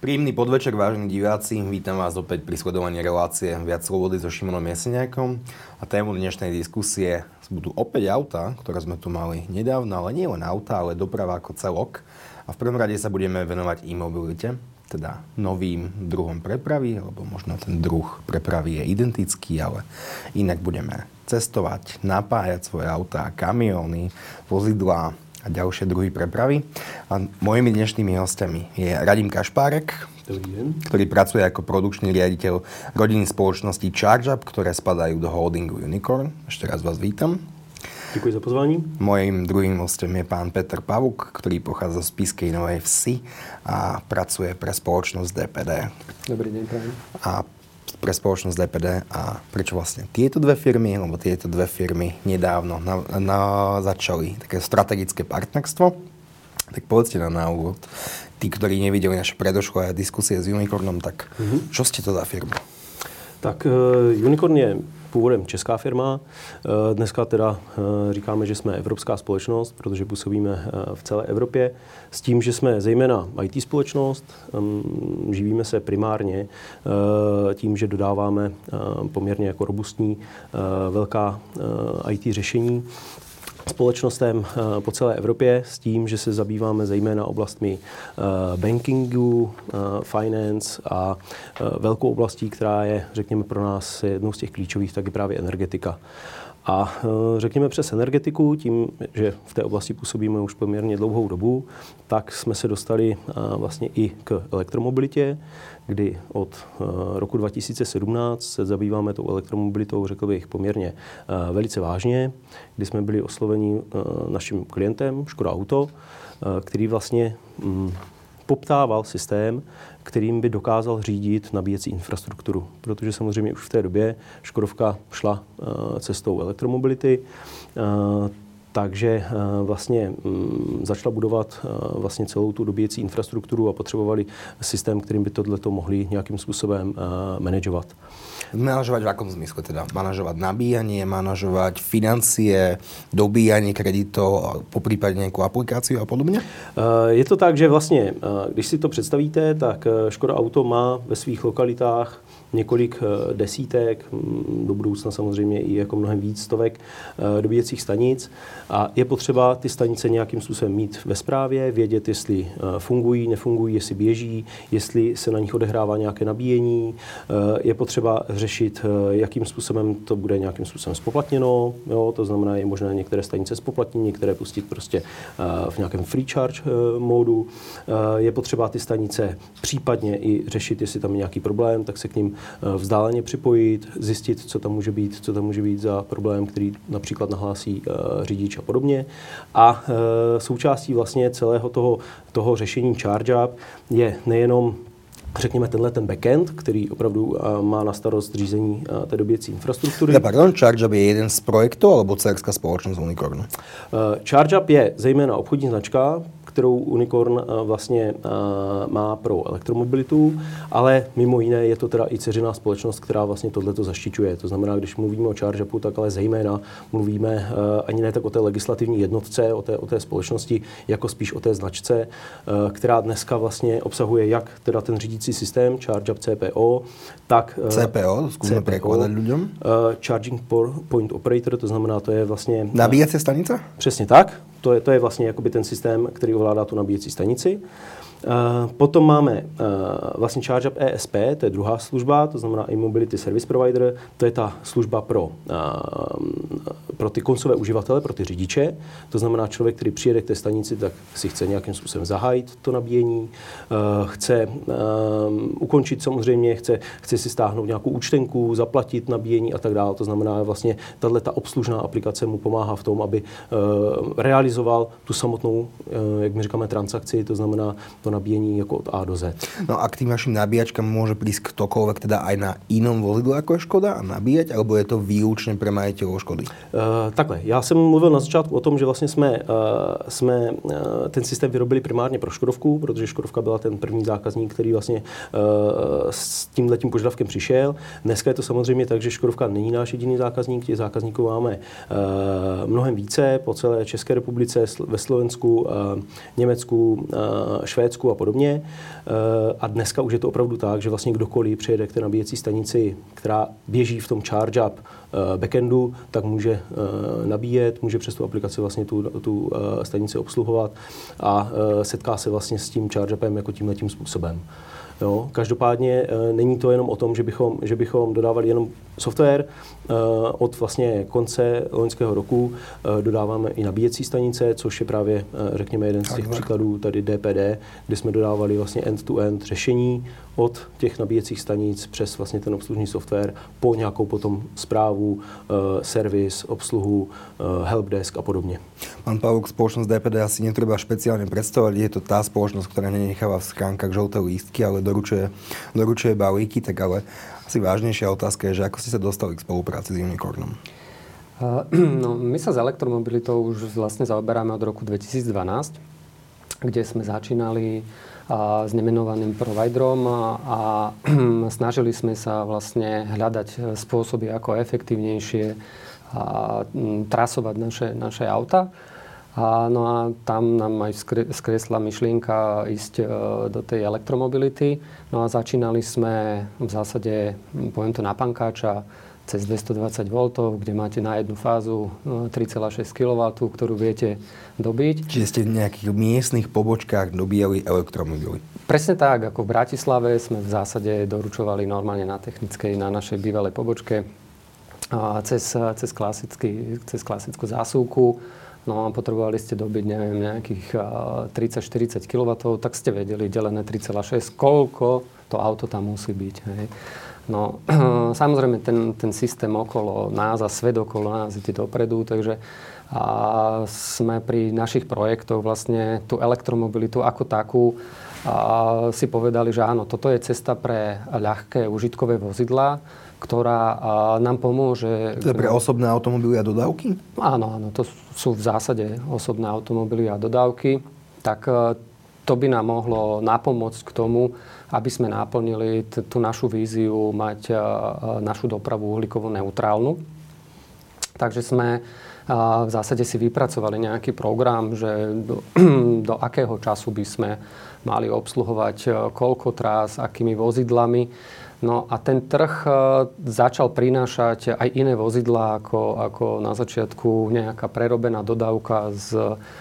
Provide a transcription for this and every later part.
Príjemný podvečer, vážení diváci. Vítam vás opäť pri sledovaní relácie Viac slobody so Šimonom Jeseniakom. A tému dnešnej diskusie budú opäť auta, ktoré sme tu mali nedávno, ale nie len auta, ale doprava ako celok. A v prvom rade sa budeme venovať e-mobilite, teda novým druhom prepravy, lebo možno ten druh prepravy je identický, ale inak budeme cestovať, napájať svoje autá, kamióny, vozidlá, a ďalšie druhy prepravy. A mojimi dnešnými hostiami je Radim Kašpárek, ktorý pracuje ako produkčný riaditeľ rodinných spoločností ChargeUp, ktoré spadajú do holdingu Unicorn. Ešte raz vás vítam. Ďakujem za pozvání. Mojím druhým hostem je pán Peter Pavuk, ktorý pochádza z Piskej Novej Vsi a pracuje pre spoločnosť DPD. Dobrý deň, prajem. A pre spoločnosť DPD a prečo vlastne tieto dve firmy, lebo tieto dve firmy nedávno na, na, začali také strategické partnerstvo. Tak povedzte nám na úvod, tí, ktorí nevideli naše predošlé diskusie s Unicornom, tak mm-hmm. čo ste to za firma? Tak uh, Unicorn je původem česká firma. Eh, dneska teda eh, říkáme, že jsme evropská společnost, protože působíme eh, v celé Evropě. S tím, že jsme zejména IT společnost, živíme se primárně tím, že dodáváme poměrně jako robustní velká IT řešení společnostem eh, po celé Evropě s tím, že se zabýváme zejména oblastmi eh, bankingu, eh, finance a velkou oblastí, která je, řekněme, pro nás jednou z těch klíčových, tak je právě energetika. A řekněme přes energetiku, tím, že v té oblasti působíme už poměrně dlouhou dobu, tak jsme se dostali vlastně i k elektromobilitě, kdy od roku 2017 se zabýváme tou elektromobilitou, řekl bych, poměrně velice vážně, kdy jsme byli osloveni naším klientem Škoda Auto, který vlastně mm, poptával systém, kterým by dokázal řídit nabíjecí infrastrukturu. Protože samozřejmě už v té době Škodovka šla cestou elektromobility, takže eh, vlastně mm, začala budovat eh, vlastně celou tu dobíjecí infrastrukturu a potřebovali systém, kterým by tohleto mohli nějakým způsobem eh, manažovat. Manažovať v akom zmysle teda? Manažovať nabíjanie, manažovať financie, dobíjanie kreditov, po prípade nejakú aplikáciu a podobně? Je to tak, že vlastně, když si to představíte, tak Škoda Auto má ve svých lokalitách několik eh, desítek, mm, do budoucna samozřejmě i jako mnohem víc stovek eh, dobíjecích stanic. A je potřeba ty stanice nějakým způsobem mít ve správě, vědět, jestli eh, fungují, nefungují, jestli běží, jestli se na nich odehrává nějaké nabíjení, je potřeba řešit, jakým způsobem to bude nějakým způsobem spoplatněno, jo, to znamená, je možné některé stanice spoplatnit, některé pustit prostě v nějakém free charge módu, je potřeba ty stanice případně i řešit, jestli tam je nějaký problém, tak se k ním vzdáleně připojit, zjistit, co tam může být, co tam může být za problém, který například nahlásí eh, řidič a podobně. A eh, součástí vlastně celého toho, toho řešení ChargeUp je nejenom řekněme, tenhle ten backend, který opravdu má na starost řízení té doběcí infrastruktury. Ja, pardon, ChargeUp je jeden z projektů, alebo cerská společnost Unicornu? ChargeUp je zejména obchodní značka, kterou Unicorn eh, vlastně eh, má pro elektromobilitu, ale mimo jiné je to teda i ceřiná společnost, která vlastně tohleto zaštiťuje. To znamená, když mluvíme o ChargeUpu, tak ale zejména mluvíme eh, ani ne tak o té legislativní jednotce, o té, o té společnosti, jako spíš o té značce, která dneska vlastně obsahuje jak teda ten řídící systém ChargeUp CPO, tak... CPO, zkusíme překládat lidem. Charging Point Operator, to znamená, to je vlastně... Nabíjecí stanice? Přesně tak. To je, to je vlastně jakoby ten systém, který ovládá tu nabíjecí stanici. Potom máme vlastně ChargeUp ESP, to je druhá služba, to znamená e-mobility service provider, to je ta služba pro, pro ty koncové uživatele, pro ty řidiče. To znamená člověk, který přijede k té stanici, tak si chce nějakým způsobem zahájit to nabíjení, chce ukončit samozřejmě, chce, chce si stáhnout nějakou účtenku, zaplatit nabíjení a tak dále. To znamená vlastně, tahle ta obslužná aplikace mu pomáhá v tom, aby realizoval tu samotnou, jak my říkáme, transakci, to znamená to nabíjení jako od A do Z. No a k tým vašim nabíjačkám môže prísť ktokoľvek teda aj na inom vozidle ako je Škoda a nabíjať, alebo je to výlučně pre majiteľov Škody? Uh, takhle, já jsem mluvil na začátku o tom, že vlastně jsme, uh, jsme uh, ten systém vyrobili primárně pro Škodovku, protože Škodovka byla ten první zákazník, který vlastně uh, s tímhle tím požadavkem přišel. Dneska je to samozřejmě tak, že Škodovka není náš jediný zákazník, těch zákazníků máme uh, mnohem více po celé České republice, ve Slovensku, uh, Německu, uh, Švédsku, Maďarsku a podobně. A dneska už je to opravdu tak, že vlastně kdokoliv přijede k té nabíjecí stanici, která běží v tom charge up backendu, tak může nabíjet, může přes tu aplikaci vlastně tu, tu stanici obsluhovat a setká se vlastně s tím charge upem jako tímhle tím způsobem. Jo? Každopádně e, není to jenom o tom, že bychom, že bychom dodávali jenom software. E, od vlastně konce loňského roku e, dodáváme i nabíjecí stanice, což je právě, řekněme, jeden z těch příkladů tady DPD, kde jsme dodávali vlastně end-to-end řešení od těch nabíjecích stanic přes vlastně ten obslužný software po nějakou potom zprávu, servis, obsluhu, helpdesk a podobně. Pán Pavuk, spoločnosť DPD asi netreba špeciálne predstavovať. Je to tá spoločnosť, ktorá nenecháva v skránkach žlté lístky, ale doručuje, doručuje balíky, tak ale asi vážnejšia otázka je, že ako ste sa dostali k spolupráci s Unicornom? No, my sa s elektromobilitou už vlastne zaoberáme od roku 2012, kde sme začínali s nemenovaným providerom a, snažili sme sa vlastne hľadať spôsoby, ako efektívnejšie trasovať naše, naše auta. A, no a tam nám aj skresla myšlienka ísť e, do tej elektromobility. No a začínali sme v zásade, poviem to na pankáča, cez 220 V, kde máte na jednu fázu 3,6 e, kW, ktorú viete dobiť. Čiže ste v nejakých miestnych pobočkách dobíjali elektromobily? Presne tak, ako v Bratislave sme v zásade doručovali normálne na technickej, na našej bývalej pobočke cez, cez, klasický, cez klasickú zásuvku no a potrebovali ste dobiť, neviem, nejakých 30-40 kW, tak ste vedeli delené 3,6, koľko to auto tam musí byť. Hej. No, samozrejme, ten, ten systém okolo nás a svet okolo nás ide dopredu, takže a sme pri našich projektoch vlastne tú elektromobilitu ako takú a si povedali, že áno, toto je cesta pre ľahké užitkové vozidlá, ktorá nám pomôže... To je pre osobné automobily a dodávky? Áno, áno, to sú v zásade osobné automobily a dodávky. Tak e, to by nám mohlo napomôcť k tomu, aby sme naplnili t- tú našu víziu mať uh, našu dopravu uhlíkovo neutrálnu. Takže sme v zásade si vypracovali nejaký program, že do, do akého času by sme mali obsluhovať uh, koľko trás, akými vozidlami No a ten trh e, začal prinášať aj iné vozidlá ako, ako na začiatku nejaká prerobená dodávka s,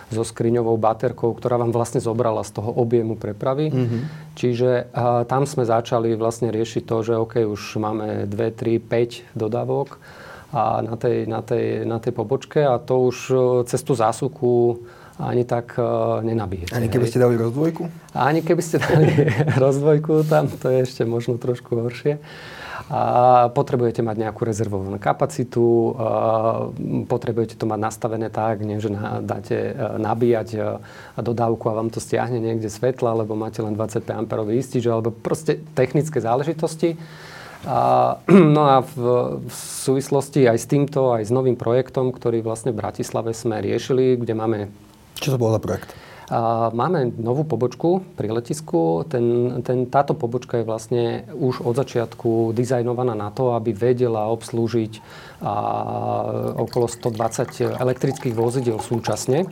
so skriňovou baterkou, ktorá vám vlastne zobrala z toho objemu prepravy. Mm-hmm. Čiže a, e, tam sme začali vlastne riešiť to, že OK, už máme 2, 3, 5 dodávok a na tej, na, tej, na tej pobočke a to už e, cez tú zásuvku ani tak uh, nenabíjete. Ani keby ste dali rozdvojku? Ani keby ste dali rozdvojku, tam to je ešte možno trošku horšie. A potrebujete mať nejakú rezervovanú kapacitu, a potrebujete to mať nastavené tak, nie, že na, dáte e, nabíjať e, dodávku a vám to stiahne niekde svetla, lebo máte len 25 A istič, alebo proste technické záležitosti. A, no a v, v súvislosti aj s týmto, aj s novým projektom, ktorý vlastne v Bratislave sme riešili, kde máme čo to bol za projekt? Máme novú pobočku pri letisku. Ten, ten, táto pobočka je vlastne už od začiatku dizajnovaná na to, aby vedela obslúžiť a, okolo 120 elektrických vozidel súčasne.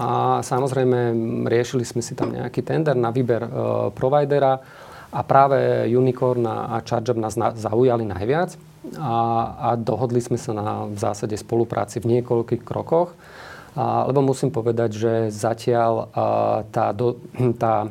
A samozrejme riešili sme si tam nejaký tender na výber e, providera a práve Unicorn a ChargeUp nás na, zaujali najviac a, a dohodli sme sa na v zásade spolupráci v niekoľkých krokoch. A, lebo musím povedať, že zatiaľ a, tá, do, tá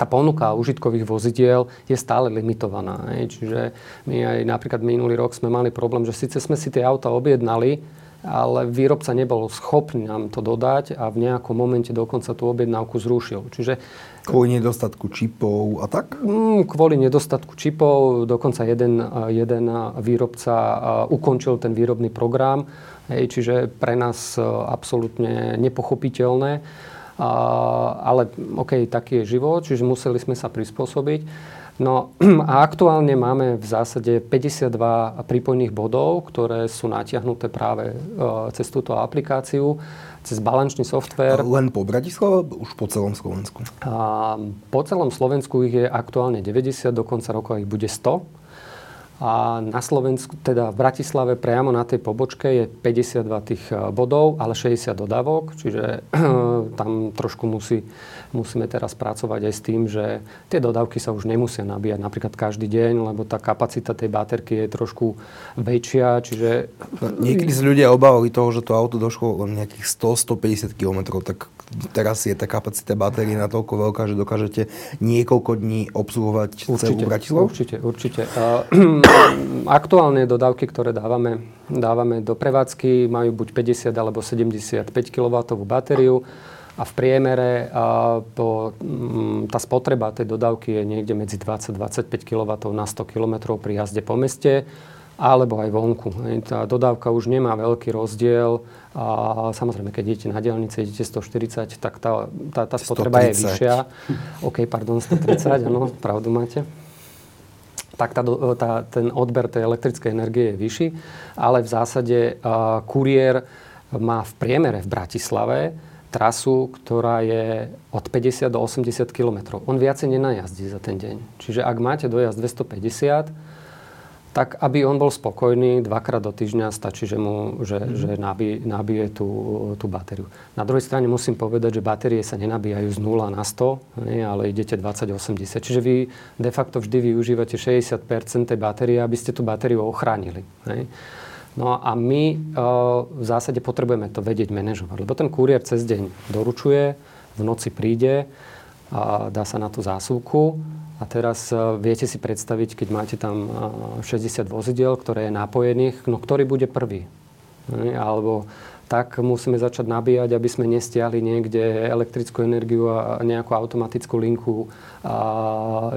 tá ponuka užitkových vozidiel je stále limitovaná. Čiže my aj napríklad minulý rok sme mali problém, že síce sme si tie auta objednali, ale výrobca nebol schopný nám to dodať a v nejakom momente dokonca tú objednávku zrušil. Čiže Kvôli nedostatku čipov a tak? Mm, kvôli nedostatku čipov. Dokonca jeden, jeden výrobca ukončil ten výrobný program Hej, čiže pre nás e, absolútne nepochopiteľné. ale OK, taký je život, čiže museli sme sa prispôsobiť. No a aktuálne máme v zásade 52 prípojných bodov, ktoré sú natiahnuté práve e, cez túto aplikáciu, cez balančný software. Len po Bratislave, už po celom Slovensku? A po celom Slovensku ich je aktuálne 90, do konca roka ich bude 100. A na Slovensku, teda v Bratislave priamo na tej pobočke je 52 tých e, bodov, ale 60 dodávok, čiže tam trošku musí, musíme teraz pracovať aj s tým, že tie dodávky sa už nemusia nabíjať napríklad každý deň, lebo tá kapacita tej baterky je trošku väčšia, čiže... Niekedy sa ľudia obávali toho, že to auto došlo len nejakých 100-150 km, tak teraz je tá kapacita batérie natoľko veľká, že dokážete niekoľko dní obsluhovať určite, celú Bratislavu? Určite, určite. Aktuálne dodávky, ktoré dávame, dávame do prevádzky, majú buď 50 alebo 75 kW batériu a v priemere a po, tá spotreba tej dodávky je niekde medzi 20-25 kW na 100 km pri jazde po meste alebo aj vonku. Tá dodávka už nemá veľký rozdiel. A samozrejme, keď idete na diálnici, idete 140, tak tá, tá, tá spotreba 130. je vyššia. OK, pardon, 130, áno, pravdu máte. Tak tá, tá, ten odber tej elektrickej energie je vyšší, ale v zásade uh, kuriér má v priemere v Bratislave trasu, ktorá je od 50 do 80 km. On viacej nenajazdí za ten deň. Čiže ak máte dojazd 250, tak aby on bol spokojný, dvakrát do týždňa stačí, že mu že, mm. že nabije, nabije tú, tú batériu. Na druhej strane musím povedať, že batérie sa nenabíjajú z 0 na 100, nie, ale idete 20-80. Čiže vy de facto vždy využívate 60% tej batérie, aby ste tú batériu ochránili. Nie. No a my uh, v zásade potrebujeme to vedieť manažovať, lebo ten kuriér cez deň doručuje, v noci príde, a dá sa na tú zásuvku a teraz uh, viete si predstaviť, keď máte tam uh, 60 vozidel, ktoré je napojených, no ktorý bude prvý? Alebo tak musíme začať nabíjať, aby sme nestiahli niekde elektrickú energiu a nejakú automatickú linku a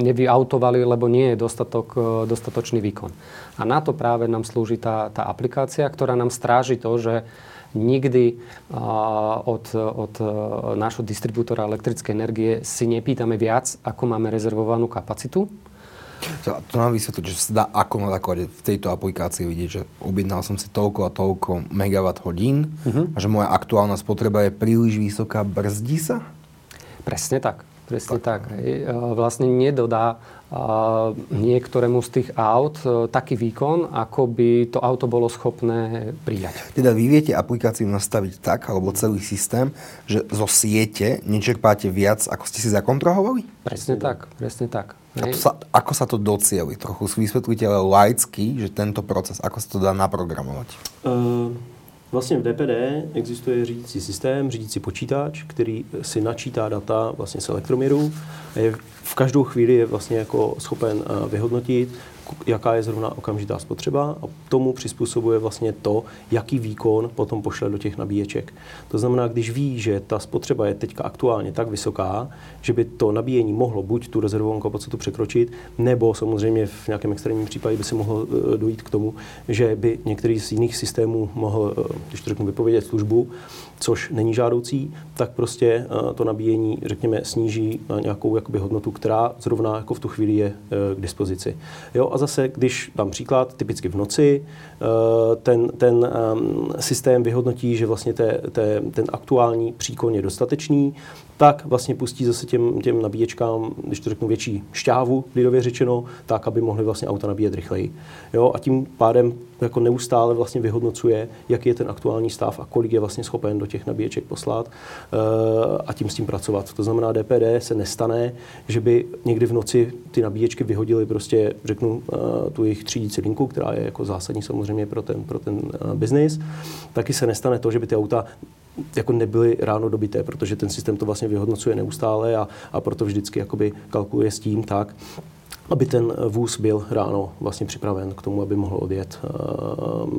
nevyautovali, lebo nie je dostatok, e, dostatočný výkon. A na to práve nám slúži tá, tá aplikácia, ktorá nám stráži to, že nikdy od, od e, nášho distribútora elektrickej energie si nepýtame viac, ako máme rezervovanú kapacitu. To, to nám vysvetliť, že sa dá ako na základe v tejto aplikácii vidieť, že objednal som si toľko a toľko megawatt hodín uh-huh. a že moja aktuálna spotreba je príliš vysoká, brzdí sa? Presne tak. Presne tak. tak. E, vlastne nedodá niektorému z tých aut e, taký výkon, ako by to auto bolo schopné prijať. Teda vy viete aplikáciu nastaviť tak, alebo celý systém, že zo siete nečerpáte viac, ako ste si zakontrolovali? Presne tak, presne tak. A to sa, ako sa to docieli? Trochu vysvetlíte ale laicky, že tento proces, ako sa to dá naprogramovať? Uh... Vlastně v DPD existuje řídící systém, řídící počítač, který si načítá data vlastně z elektroměru. Je, v každou chvíli je vlastně jako schopen eh, vyhodnotit, jaká je zrovna okamžitá spotřeba a tomu přizpůsobuje vlastně to, jaký výkon potom pošle do těch nabíječek. To znamená, když ví, že ta spotřeba je teďka aktuálně tak vysoká, že by to nabíjení mohlo buď tu rezervovanou kapacitu překročit, nebo samozřejmě v nějakém extrémním případě by se mohlo eh, dojít k tomu, že by některý z jiných systémů mohl, eh, když to řeknu, vypovědět službu, což není žádoucí, tak prostě eh, to nabíjení, řekněme, sníží na nějakou jakoby, hodnotu, která zrovna jako v tu chvíli je k dispozici. Jo, a zase, když dám příklad, typicky v noci, ten, ten systém vyhodnotí, že vlastně te, te, ten aktuální příkon je dostatečný, tak vlastně pustí zase těm, těm nabíječkám, když to řeknu, větší šťávu, lidově řečeno, tak, aby mohli vlastně auta nabíjet rychleji. Jo, a tím pádem jako neustále vlastně vyhodnocuje, jaký je ten aktuální stav a kolik je vlastně schopen do těch nabíječek poslat uh, a tím s tím pracovat. To znamená, DPD se nestane, že by někdy v noci ty nabíječky vyhodily prostě, řeknu, uh, tu jejich třídící linku, která je jako zásadní samozřejmě pro ten, pro ten uh, biznis. Taky se nestane to, že by ty auta jako nebyly ráno dobité, protože ten systém to vlastně vyhodnocuje neustále a, a proto vždycky jakoby kalkuluje s tím tak, aby ten vůz byl ráno vlastně připraven k tomu, aby mohl odjet, uh,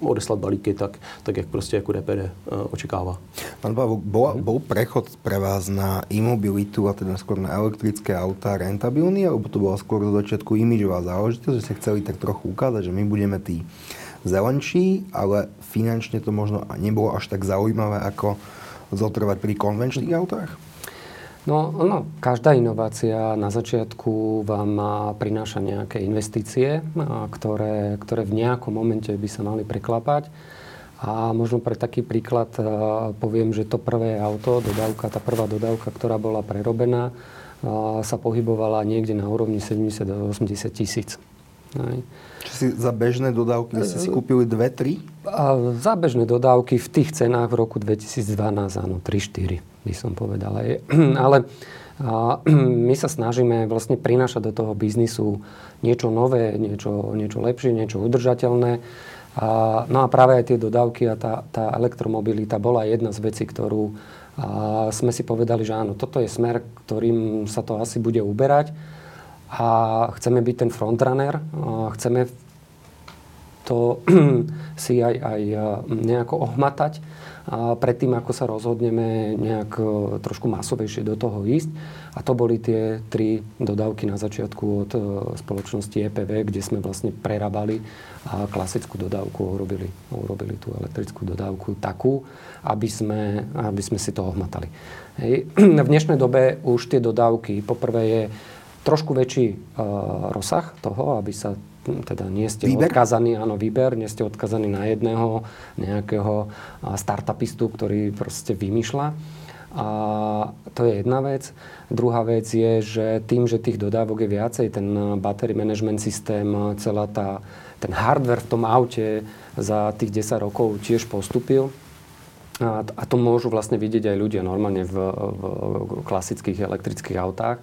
odeslat balíky tak, tak, jak prostě jako DPD eh, očekává. Pán Pavok, bol, bol prechod pre vás na imobilitu a teda skôr na elektrické autá rentabilný, alebo to bola skôr do začiatku imidžová záležitosť, že ste chceli tak trochu ukázať, že my budeme tí zelenší, ale finančne to možno nebolo až tak zaujímavé, ako zotrvať pri konvenčných autách? No, no, každá inovácia na začiatku vám prináša nejaké investície, ktoré, ktoré v nejakom momente by sa mali preklapať. A možno pre taký príklad poviem, že to prvé auto, dodávka, tá prvá dodávka, ktorá bola prerobená, sa pohybovala niekde na úrovni 70-80 tisíc. Či si za bežné dodávky ste si kúpili dve, tri? A za bežné dodávky v tých cenách v roku 2012, áno, 3-4 by som povedal. Ale my sa snažíme vlastne prinášať do toho biznisu niečo nové, niečo, niečo lepšie, niečo udržateľné. A, no a práve aj tie dodávky a tá, tá elektromobilita bola jedna z vecí, ktorú sme si povedali, že áno, toto je smer, ktorým sa to asi bude uberať a chceme byť ten frontrunner, chceme to si aj, aj nejako ohmatať predtým, ako sa rozhodneme nejak e, trošku masovejšie do toho ísť. A to boli tie tri dodávky na začiatku od e, spoločnosti EPV, kde sme vlastne prerábali a klasickú dodávku urobili, urobili tú elektrickú dodávku takú, aby sme, aby sme si to ohmatali. Hej. V dnešnej dobe už tie dodávky, poprvé je trošku väčší rozsah toho, aby sa teda nie ste výber? odkazaní, áno, výber, nie ste odkazaní na jedného nejakého startupistu, ktorý proste vymýšľa. A to je jedna vec. Druhá vec je, že tým, že tých dodávok je viacej, ten battery management systém, celá tá, ten hardware v tom aute za tých 10 rokov tiež postupil. A, a to môžu vlastne vidieť aj ľudia normálne v, v klasických elektrických autách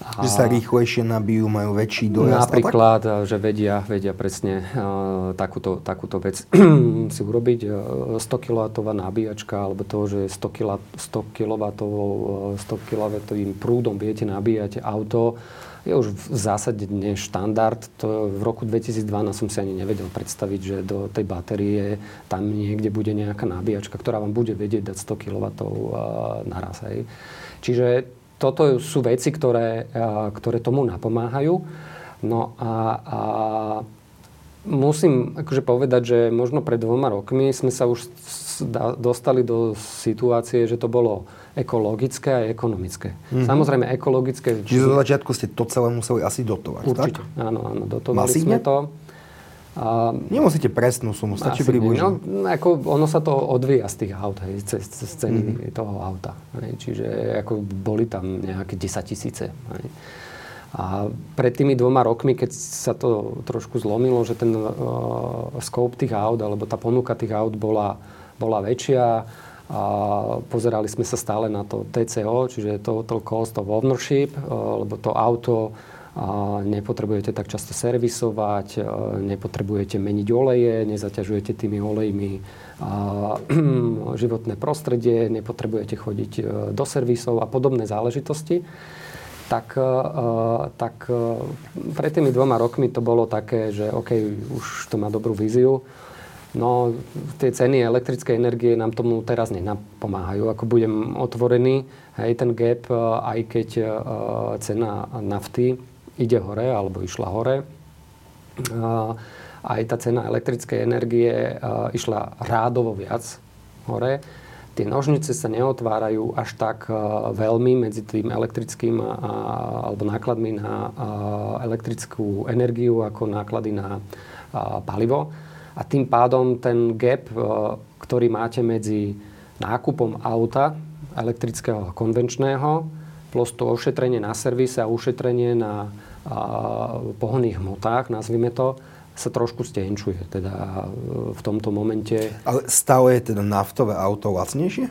a že sa rýchlejšie nabijú, majú väčší dojazd. Napríklad, že vedia, vedia presne uh, takúto, takúto vec si urobiť. Uh, 100 kW nabíjačka, alebo to, že 100 kW, 100 kW, 100 kW prúdom viete nabíjať auto, je už v zásade dnes štandard. To v roku 2012 som si ani nevedel predstaviť, že do tej batérie tam niekde bude nejaká nabíjačka, ktorá vám bude vedieť dať 100 kW naraz. Hej. Čiže toto sú veci, ktoré, ktoré tomu napomáhajú. No a, a musím akože povedať, že možno pred dvoma rokmi sme sa už dostali do situácie, že to bolo ekologické a ekonomické. Mm-hmm. Samozrejme ekologické... Čiže zo začiatku ste to celé museli asi dotovať, Určite, tak? áno, áno, dotovali Masívne? sme to. A, Nemusíte presnú sumu, stačí približne. No, ako ono sa to odvíja z tých aut, hej, cez, cez ceny mm-hmm. toho auta. Hej, čiže ako boli tam nejaké 10 tisíce. Hej. A pred tými dvoma rokmi, keď sa to trošku zlomilo, že ten uh, scope tých aut, alebo tá ponuka tých aut bola, bola väčšia, a pozerali sme sa stále na to TCO, čiže Total Cost of Ownership, uh, lebo to auto nepotrebujete tak často servisovať, nepotrebujete meniť oleje, nezaťažujete tými olejmi životné prostredie, nepotrebujete chodiť e, do servisov a podobné záležitosti. Tak, e, tak e, pred tými dvoma rokmi to bolo také, že OK, už to má dobrú víziu. No, tie ceny elektrickej energie nám tomu teraz nenapomáhajú. Ako budem otvorený, hej, ten gap, aj keď cena nafty ide hore alebo išla hore. Aj tá cena elektrickej energie išla rádovo viac hore. Tie nožnice sa neotvárajú až tak veľmi medzi tým elektrickým alebo nákladmi na elektrickú energiu ako náklady na palivo. A tým pádom ten gap, ktorý máte medzi nákupom auta elektrického konvenčného plus to ošetrenie na servise a ušetrenie na pohonných hmotách, nazvime to, sa trošku stenčuje teda e, v tomto momente. Ale stále je teda naftové auto lacnejšie?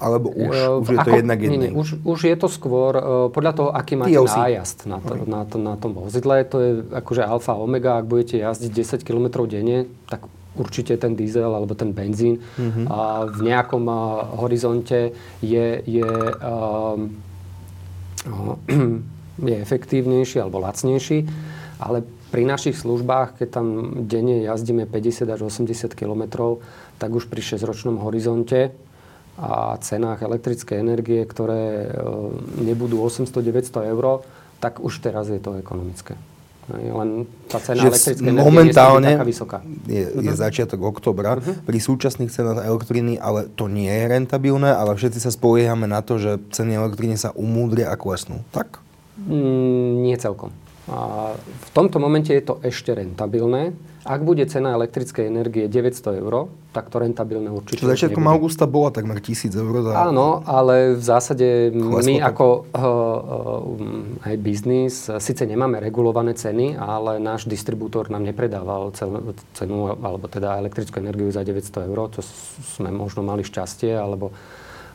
Alebo už, uh, už je to jednak jedné? Nie, už, už je to skôr uh, podľa toho, aký máte TLC. nájazd na, to, okay. na, to, na tom vozidle. To je akože alfa omega, ak budete jazdiť 10 km denne, tak určite ten diesel alebo ten benzín mm-hmm. a v nejakom uh, horizonte je, je um, je efektívnejší alebo lacnejší, ale pri našich službách, keď tam denne jazdíme 50 až 80 km, tak už pri 6-ročnom horizonte a cenách elektrickej energie, ktoré e, nebudú 800-900 eur, tak už teraz je to ekonomické. Len tá cena elektrickej energie momentálne je taká vysoká. Je, je uh-huh. začiatok oktobra. Uh-huh. Pri súčasných cenách elektriny, ale to nie je rentabilné, ale všetci sa spoliehame na to, že ceny elektriny sa umúdria a klesnú. Tak? Mm, nie celkom. A v tomto momente je to ešte rentabilné, Ak bude cena elektrickej energie 900 eur, tak to rentabilné určite Čiže začiatkom augusta bola takmer 1000 eur za... Áno, ale v zásade my tak. ako uh, uh, aj biznis síce nemáme regulované ceny, ale náš distribútor nám nepredával cenu, cenu alebo teda elektrickú energiu za 900 eur, to sme možno mali šťastie, alebo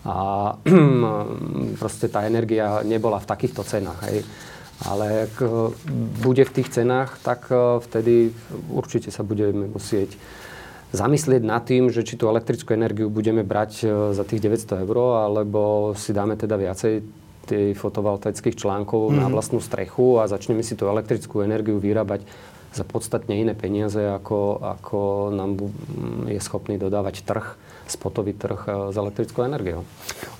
a proste tá energia nebola v takýchto cenách. Hej. Ale ak e, bude v tých cenách, tak e, vtedy určite sa budeme musieť zamyslieť nad tým, že či tú elektrickú energiu budeme brať e, za tých 900 eur, alebo si dáme teda viacej tých fotovoltaických článkov mm-hmm. na mhm. vlastnú strechu a začneme si tú elektrickú energiu vyrábať za podstatne iné peniaze, ako, ako nám je schopný dodávať trh spotový trh e, s elektrickou energiou.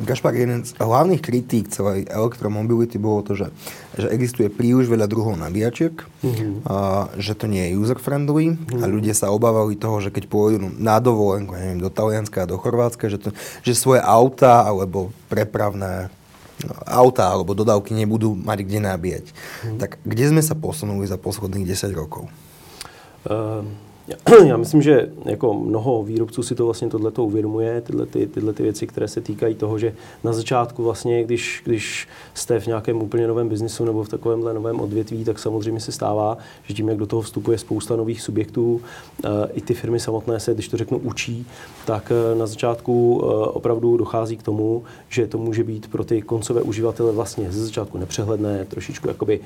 Gašpar, jeden z hlavných kritík celej elektromobility bolo to, že, že existuje príliš veľa druhov nabíjačiek, mm-hmm. a, že to nie je user-friendly mm-hmm. a ľudia sa obávali toho, že keď pôjdu na dovolenku, neviem, do Talianska a do Chorvátska, že, to, že svoje auta alebo prepravné no, auta alebo dodávky nebudú mať kde nabíjať. Mm. Tak kde sme sa posunuli za posledných 10 rokov? Um Já myslím, že jako mnoho výrobců si to vlastně tohleto uvědomuje, tyhle, ty, tyhle ty věci, které se týkají toho, že na začátku vlastně, když, když jste v nějakém úplně novém biznisu nebo v takovémhle novém odvětví, tak samozřejmě se stává, že tím, jak do toho vstupuje spousta nových subjektů, eh, i ty firmy samotné se, když to řeknu, učí, tak eh, na začátku eh, opravdu dochází k tomu, že to může být pro ty koncové uživatele vlastně ze začátku nepřehledné, trošičku jakoby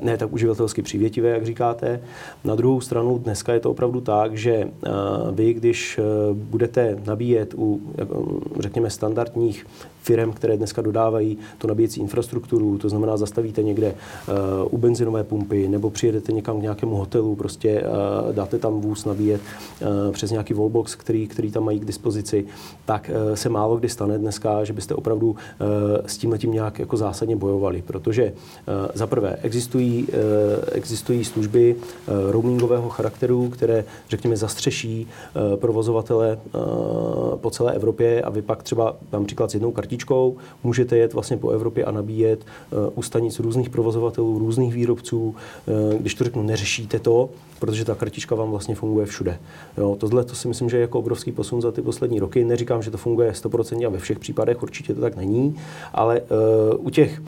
ne, tak uživatelsky přívětivé, jak říkáte. Na druhou stranu dneska je to opravdu opravdu tak, že eh, vy, když eh, budete nabíjet u, řekněme, standardních firm, které dneska dodávají tu nabíjecí infrastrukturu, to znamená zastavíte někde uh, u benzinové pumpy nebo přijedete někam k nějakému hotelu, prostě dáte tam vůz nabíjet přes nějaký wallbox, který, který tam mají k dispozici, tak se málo kdy stane dneska, že byste opravdu s tím letím nějak jako zásadně bojovali, protože za prvé existují, existují služby roamingového charakteru, které, řekněme, zastřeší uh, provozovatele uh, po celé Evropě a vy pak třeba, dám příklad s jednou kartičkou, můžete jet vlastně po Evropě a nabíjet uh, u stanic různých provozovatelů, různých výrobců. Když to řeknu, neřešíte to, protože ta kartička vám vlastně funguje všude. Jo, tohle to si myslím, že je jako obrovský posun za ty poslední roky. Neříkám, že to funguje 100% a ve všech případech, určitě to tak není, ale u těch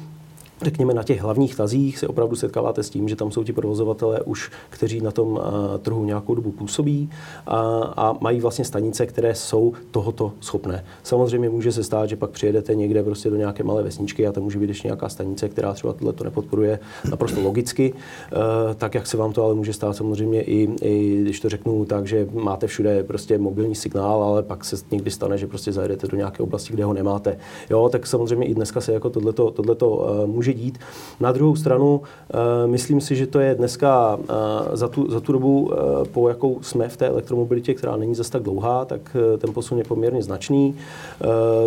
řekněme, na těch hlavních tazích se opravdu setkáváte s tím, že tam jsou ti provozovatelé už, kteří na tom uh, trhu nějakou dobu působí a, a mají vlastně stanice, které jsou tohoto schopné. Samozřejmě může se stát, že pak přijedete někde prostě do nějaké malé vesničky a tam může být ještě nějaká stanice, která třeba tohle to nepodporuje naprosto logicky, uh, tak jak se vám to ale může stát samozřejmě i, i, když to řeknu tak, že máte všude prostě mobilní signál, ale pak se někdy stane, že prostě zajedete do nějaké oblasti, kde ho nemáte. Jo, tak samozřejmě i dneska se jako tohleto, tohleto uh, může může dít. Na druhou stranu, uh, myslím si, že to je dneska uh, za, tu, za tu dobu, uh, po jakou jsme v té elektromobilitě, která není zas tak dlouhá, tak ten posun je poměrně značný.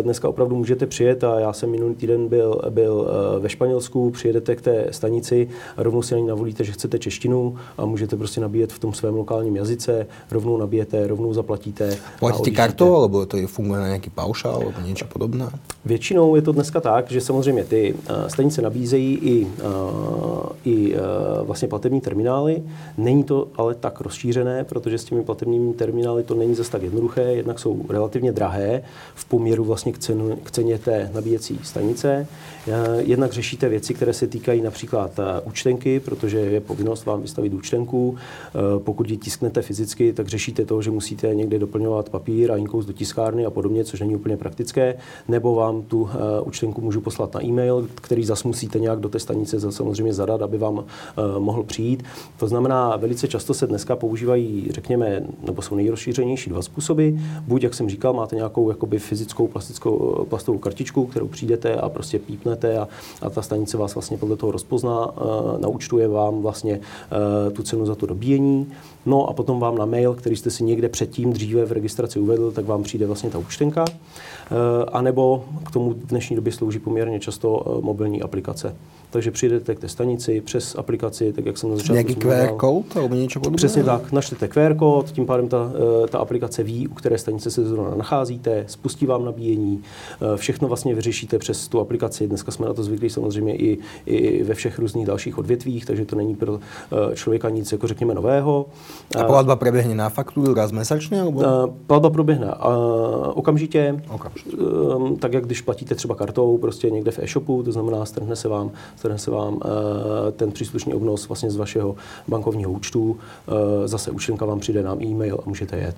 Dneska opravdu můžete přijet a já jsem minulý týden byl, byl ve Španělsku, přijedete k té stanici rovnou si na ní navolíte, že chcete češtinu a můžete prostě nabíjet v tom svém lokálním jazyce, rovnou nabijete, rovnou zaplatíte. Platíte kartou, alebo to je funguje na nějaký paušál, alebo něco podobné? Většinou je to dneska tak, že samozřejmě ty stanice nabíjí nabízejí i, uh, i uh, vlastně platební terminály. Není to ale tak rozšířené, protože s těmi platebními terminály to není zase tak jednoduché. Jednak jsou relativně drahé v poměru vlastně k, cenu, k ceně té nabíjecí stanice. Uh, jednak řešíte věci, které se týkají například účtenky, protože je povinnost vám vystavit účtenku. Pokud ji tisknete fyzicky, tak řešíte to, že musíte někde doplňovat papír a inkous do tiskárny a podobně, což není úplně praktické. Nebo vám tu účtenku můžu poslat na e-mail, který zas musí musíte nějak do té stanice samozřejmě zadat, aby vám mohl přijít. To znamená, velice často se dneska používají, řekněme, nebo jsou nejrozšířenější dva způsoby. Buď, jak jsem říkal, máte nějakou jakoby fyzickou plastickou, plastovou kartičku, kterou přijdete a prostě pípnete a, a ta stanice vás vlastně podle toho rozpozná, uh, naučtuje vám vlastně uh, tu cenu za to dobíjení. No a potom vám na mail, který jste si někde předtím dříve v registraci uvedl, tak vám přijde vlastně ta účtenka. A nebo k tomu v dnešní době slouží poměrně často mobilní aplikace takže přijdete k té stanici přes aplikaci, tak jak jsem na začátku Nějaký QR kód nebo něco podobného? Přesně tak, naštěte QR kód, tím pádem ta, eh, ta aplikace ví, u které stanice se zrovna nacházíte, spustí vám nabíjení, všechno vlastně vyřešíte přes tu aplikaci. Dneska jsme na to zvyklí samozřejmě i, i ve všech různých dalších odvětvích, takže to není pro člověka nic jako řekněme nového. A platba preběhne na fakturu raz mesačně? Alebo? Platba proběhne okamžitě, okamžitě, ehm, tak jak když platíte třeba kartou prostě někde v e-shopu, to znamená strhne se vám, strhne se vám ten příslušný obnos vlastně z vašeho bankovního účtu, zase účtenka vám přijde na e-mail a můžete jet.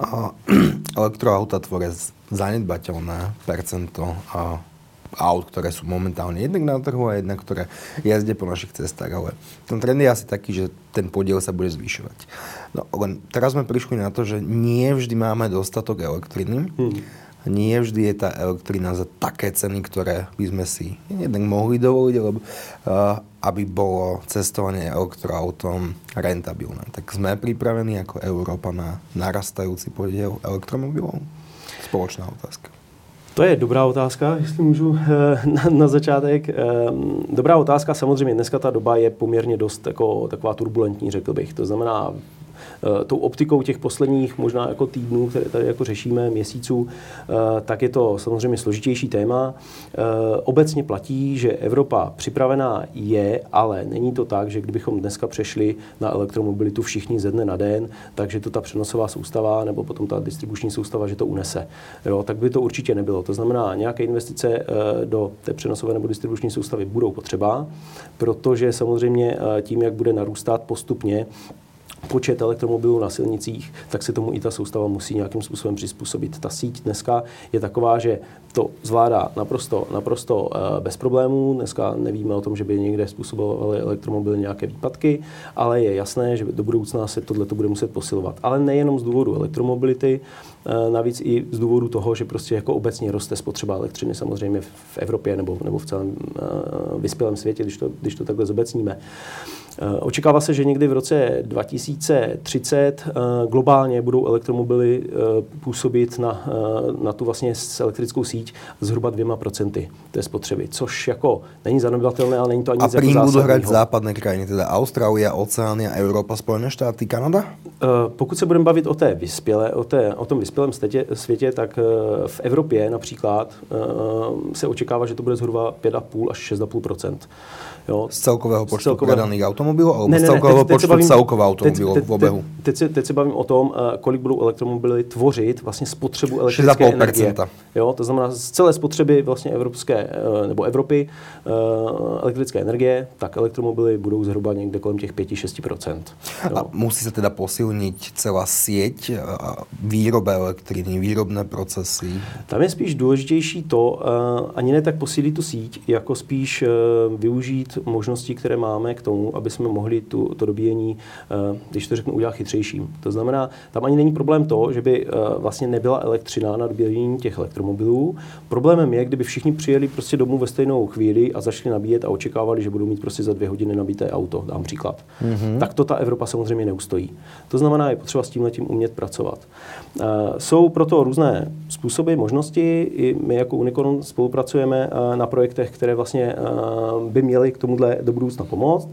A elektroauta tvoria zanedbateľné percento a aut, ktoré sú momentálne jednak na trhu a jednak, ktoré jazdia po našich cestách. Ale ten trend je asi taký, že ten podiel sa bude zvyšovať. No len teraz sme prišli na to, že nie vždy máme dostatok elektriny. Hmm nie vždy je tá elektrina za také ceny, ktoré by sme si jednak mohli dovoliť, alebo, uh, aby bolo cestovanie elektroautom rentabilné. Tak sme pripravení ako Európa na narastajúci podiel elektromobilov? Spoločná otázka. To je dobrá otázka, jestli můžu eh, na, na začátek. Ehm, dobrá otázka, samozřejmě dneska ta doba je poměrně dost jako, taková turbulentní, řekl bych. To znamená, tou optikou těch posledních možná jako týdnů, které tady jako řešíme, měsíců, eh, tak je to samozřejmě složitější téma. Eh, obecně platí, že Evropa připravená je, ale není to tak, že kdybychom dneska přešli na elektromobilitu všichni ze dne na den, takže to ta přenosová soustava nebo potom ta distribuční soustava, že to unese. Jo, tak by to určitě nebylo. To znamená, nějaké investice do té přenosové nebo distribuční soustavy budou potřeba, protože samozřejmě tím, jak bude narůstat postupně počet elektromobilů na silnicích, tak se tomu i ta soustava musí nějakým způsobem přizpůsobit. Ta síť dneska je taková, že to zvládá naprosto, naprosto eh, bez problémů. Dneska nevíme o tom, že by někde způsobovaly elektromobily nějaké výpadky, ale je jasné, že do budoucna se tohle bude muset posilovat. Ale nejenom z důvodu elektromobility, navíc i z důvodu toho, že prostě jako obecně roste spotřeba elektřiny samozřejmě v Evropě nebo, nebo v celém eh, vyspělém světě, když to, když to takhle zobecníme. Eh, očekává se, že někdy v roce 2030 eh, globálně budou elektromobily eh, působit na, na tu vlastně elektrickou síť zhruba dvěma procenty té spotřeby, což jako není zanedbatelné, ale není to ani A prým budou hrát západné krajiny, teda Austrálie, Oceánia, Evropa, Spojené štáty, Kanada? Pokud se budeme bavit o, té vyspělé, o, té, o tom vyspělém světě, světě, tak v Evropě například se očekává, že to bude zhruba 5,5 až 6,5 Jo. Z celkového počtu celkového... predaných automobilů alebo ne, ne, z celkového teď, počtu teď celkového automobilů v obehu? Teď, teď, teď, se bavím o tom, eh, kolik budou elektromobily tvořit vlastně spotřebu elektrické energie. Jo, to znamená z celé spotřeby vlastně evropské eh, nebo Evropy eh, elektrické energie, tak elektromobily budou zhruba někde kolem těch 5-6%. A musí se teda posilnit celá sieť výroby elektriny, výrobné procesy? Tam je spíš důležitější to, ani ne tak posílit tu síť, jako spíš využít možností, které máme k tomu, aby jsme mohli tu, to dobíjení, eh, když to řeknu, udělat chytřejším. To znamená, tam ani není problém to, že by eh, vlastně nebyla elektřina na dobíjení těch elektromobilů. Problémem je, kdyby všichni přijeli prostě domů ve stejnou chvíli a zašli nabíjet a očekávali, že budou mít prostě za dvě hodiny nabité auto, dám příklad. Mm-hmm. Tak to ta Evropa samozřejmě neustojí. To znamená, je potřeba s tím letím umět pracovat. Eh, jsou proto různé způsoby, možnosti. I my jako Unicorn spolupracujeme na projektech, které vlastně by měly k tomuhle do budoucna pomoct.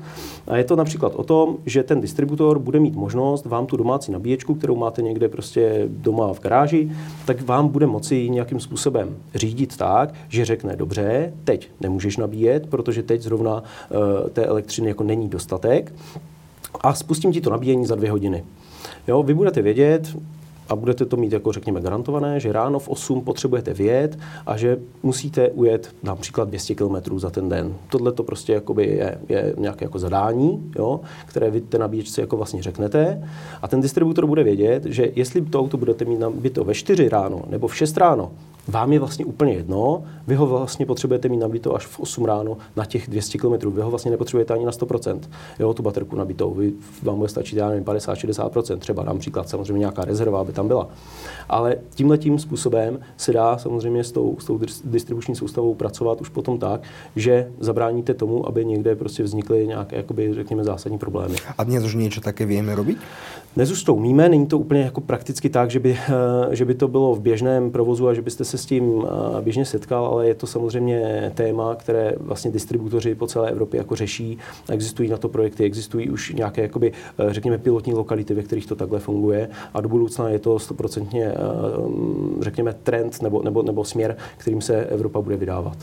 A je to například o tom, že ten distributor bude mít možnost vám tu domácí nabíječku, kterou máte někde prostě doma v garáži, tak vám bude moci nějakým způsobem řídit tak, že řekne, dobře, teď nemůžeš nabíjet, protože teď zrovna uh, té elektřiny jako není dostatek a spustím ti to nabíjení za dvě hodiny. Jo, vy budete vědět, a budete to mít jako řekněme garantované, že ráno v 8 potřebujete vyjet a že musíte ujet například 200 km za ten den. Tohle to prostě jakoby je, je nějaké jako zadání, jo, které vy té nabíječce jako vlastně řeknete a ten distributor bude vědět, že jestli to auto budete mít nabito ve 4 ráno nebo v 6 ráno, vám je vlastně úplně jedno, vy ho vlastně potřebujete mít nabito až v 8 ráno na těch 200 km, vy ho vlastně nepotřebujete ani na 100%, jo, tu baterku nabitou, vy, vám bude stačit, já nevím, 50-60%, třeba například samozřejmě nějaká rezerva, aby tam byla. Ale tímhle tím způsobem se dá samozřejmě s tou, s tou distribuční soustavou pracovat už potom tak, že zabráníte tomu, aby někde prostě vznikly nějaké, jakoby, řekněme, zásadní problémy. A dnes už něco také víme robit? Dnes už to umíme, není to úplně jako prakticky tak, že by, eh, že by to bylo v běžném provozu a že byste se s tím eh, běžně setkal, ale je to samozřejmě téma, které vlastně distributoři po celé Evropě jako řeší. Existují na to projekty, existují už nějaké, jakoby, eh, řekněme, pilotní lokality, ve kterých to takhle funguje a do budoucna je to stoprocentně, řekněme, trend nebo, nebo, nebo směr, kterým se Evropa bude vydávat.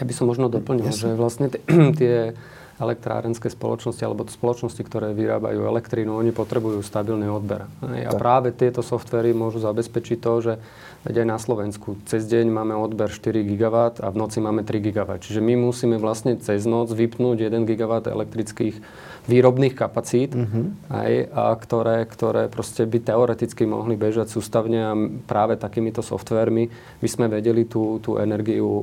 Já bych možno doplnil, že vlastně ty elektrárenské spoločnosti alebo spoločnosti, ktoré vyrábajú elektrínu, oni potrebujú stabilný odber. A práve tieto softvery môžu zabezpečiť to, že aj na Slovensku cez deň máme odber 4 GW a v noci máme 3 GW. Čiže my musíme vlastne cez noc vypnúť 1 GW elektrických výrobných kapacít, uh-huh. aj, a ktoré, ktoré proste by teoreticky mohli bežať sústavne a práve takýmito softvermi by sme vedeli tú, tú energiu uh,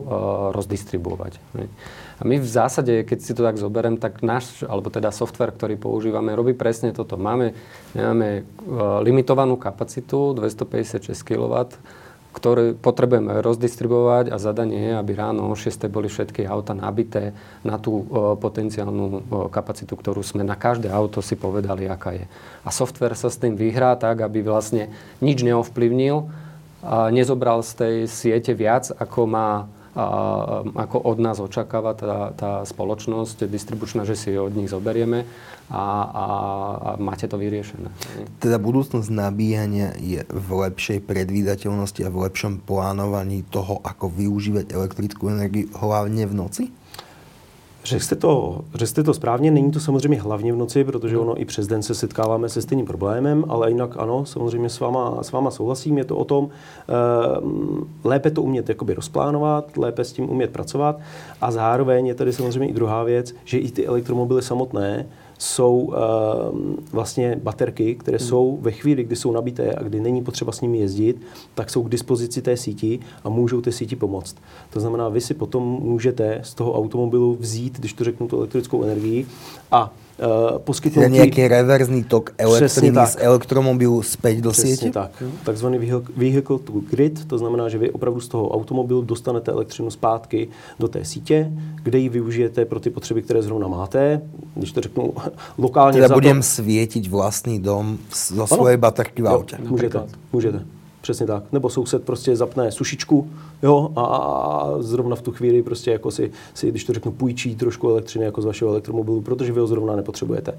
rozdistribuovať. Aj. A my v zásade, keď si to tak zoberiem, tak náš, alebo teda software, ktorý používame, robí presne toto. Máme, máme uh, limitovanú kapacitu 256 kW, ktoré potrebujeme rozdistribuovať a zadanie je, aby ráno o 6. boli všetky auta nabité na tú o, potenciálnu o, kapacitu, ktorú sme na každé auto si povedali, aká je. A software sa s tým vyhrá tak, aby vlastne nič neovplyvnil, a nezobral z tej siete viac, ako má ako od nás očakáva tá, tá spoločnosť distribučná, že si od nich zoberieme a, a, a máte to vyriešené. Teda budúcnosť nabíjania je v lepšej predvídateľnosti a v lepšom plánovaní toho, ako využívať elektrickú energiu hlavne v noci? Řekl jste, to, řekl jste to správně, není to samozřejmě hlavně v noci, protože ono i přes den se setkáváme se stejným problémem, ale jinak ano, samozřejmě s váma, s váma souhlasím, je to o tom e, lépe to umět jakoby rozplánovat, lépe s tím umět pracovat a zároveň je tady samozřejmě i druhá věc, že i ty elektromobily samotné jsou uh, vlastně baterky, které hmm. jsou ve chvíli, kdy jsou nabité a kdy není potřeba s nimi jezdit, tak jsou k dispozici té síti a můžou té síti pomoct. To znamená, vy si potom můžete z toho automobilu vzít, když to řeknu, tu elektrickou energii a poskytnúť... Čiže nejaký reverzný tok elektriny z elektromobilu späť do Přesně tak. Takzvaný vehicle to grid, to znamená, že vy opravdu z toho automobilu dostanete elektřinu zpátky do té sítě, kde ji využijete pro ty potřeby, které zrovna máte. Když to řeknu lokálně... Teda budem to... svietiť vlastný dom zo svojej baterky v aute. Jo, můžete, můžete. Přesně tak. Nebo soused prostě zapne sušičku jo, a, a zrovna v tu chvíli prostě jako si, si, když to řeknu, půjčí trošku elektřiny jako z vašeho elektromobilu, protože vy ho zrovna nepotřebujete.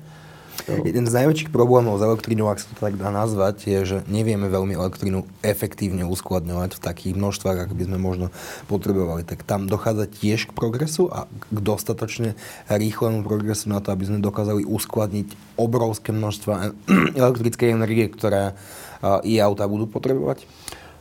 Jo. Jeden z najväčších problémov s elektrínou, ak sa to tak dá nazvať, je, že nevieme veľmi elektrínu efektívne uskladňovať v takých množstvách, ako by sme možno potrebovali. Tak tam dochádza tiež k progresu a k dostatočne rýchlemu progresu na to, aby sme dokázali uskladniť obrovské množstva elektrickej energie, ktoré i auta budou potřebovat?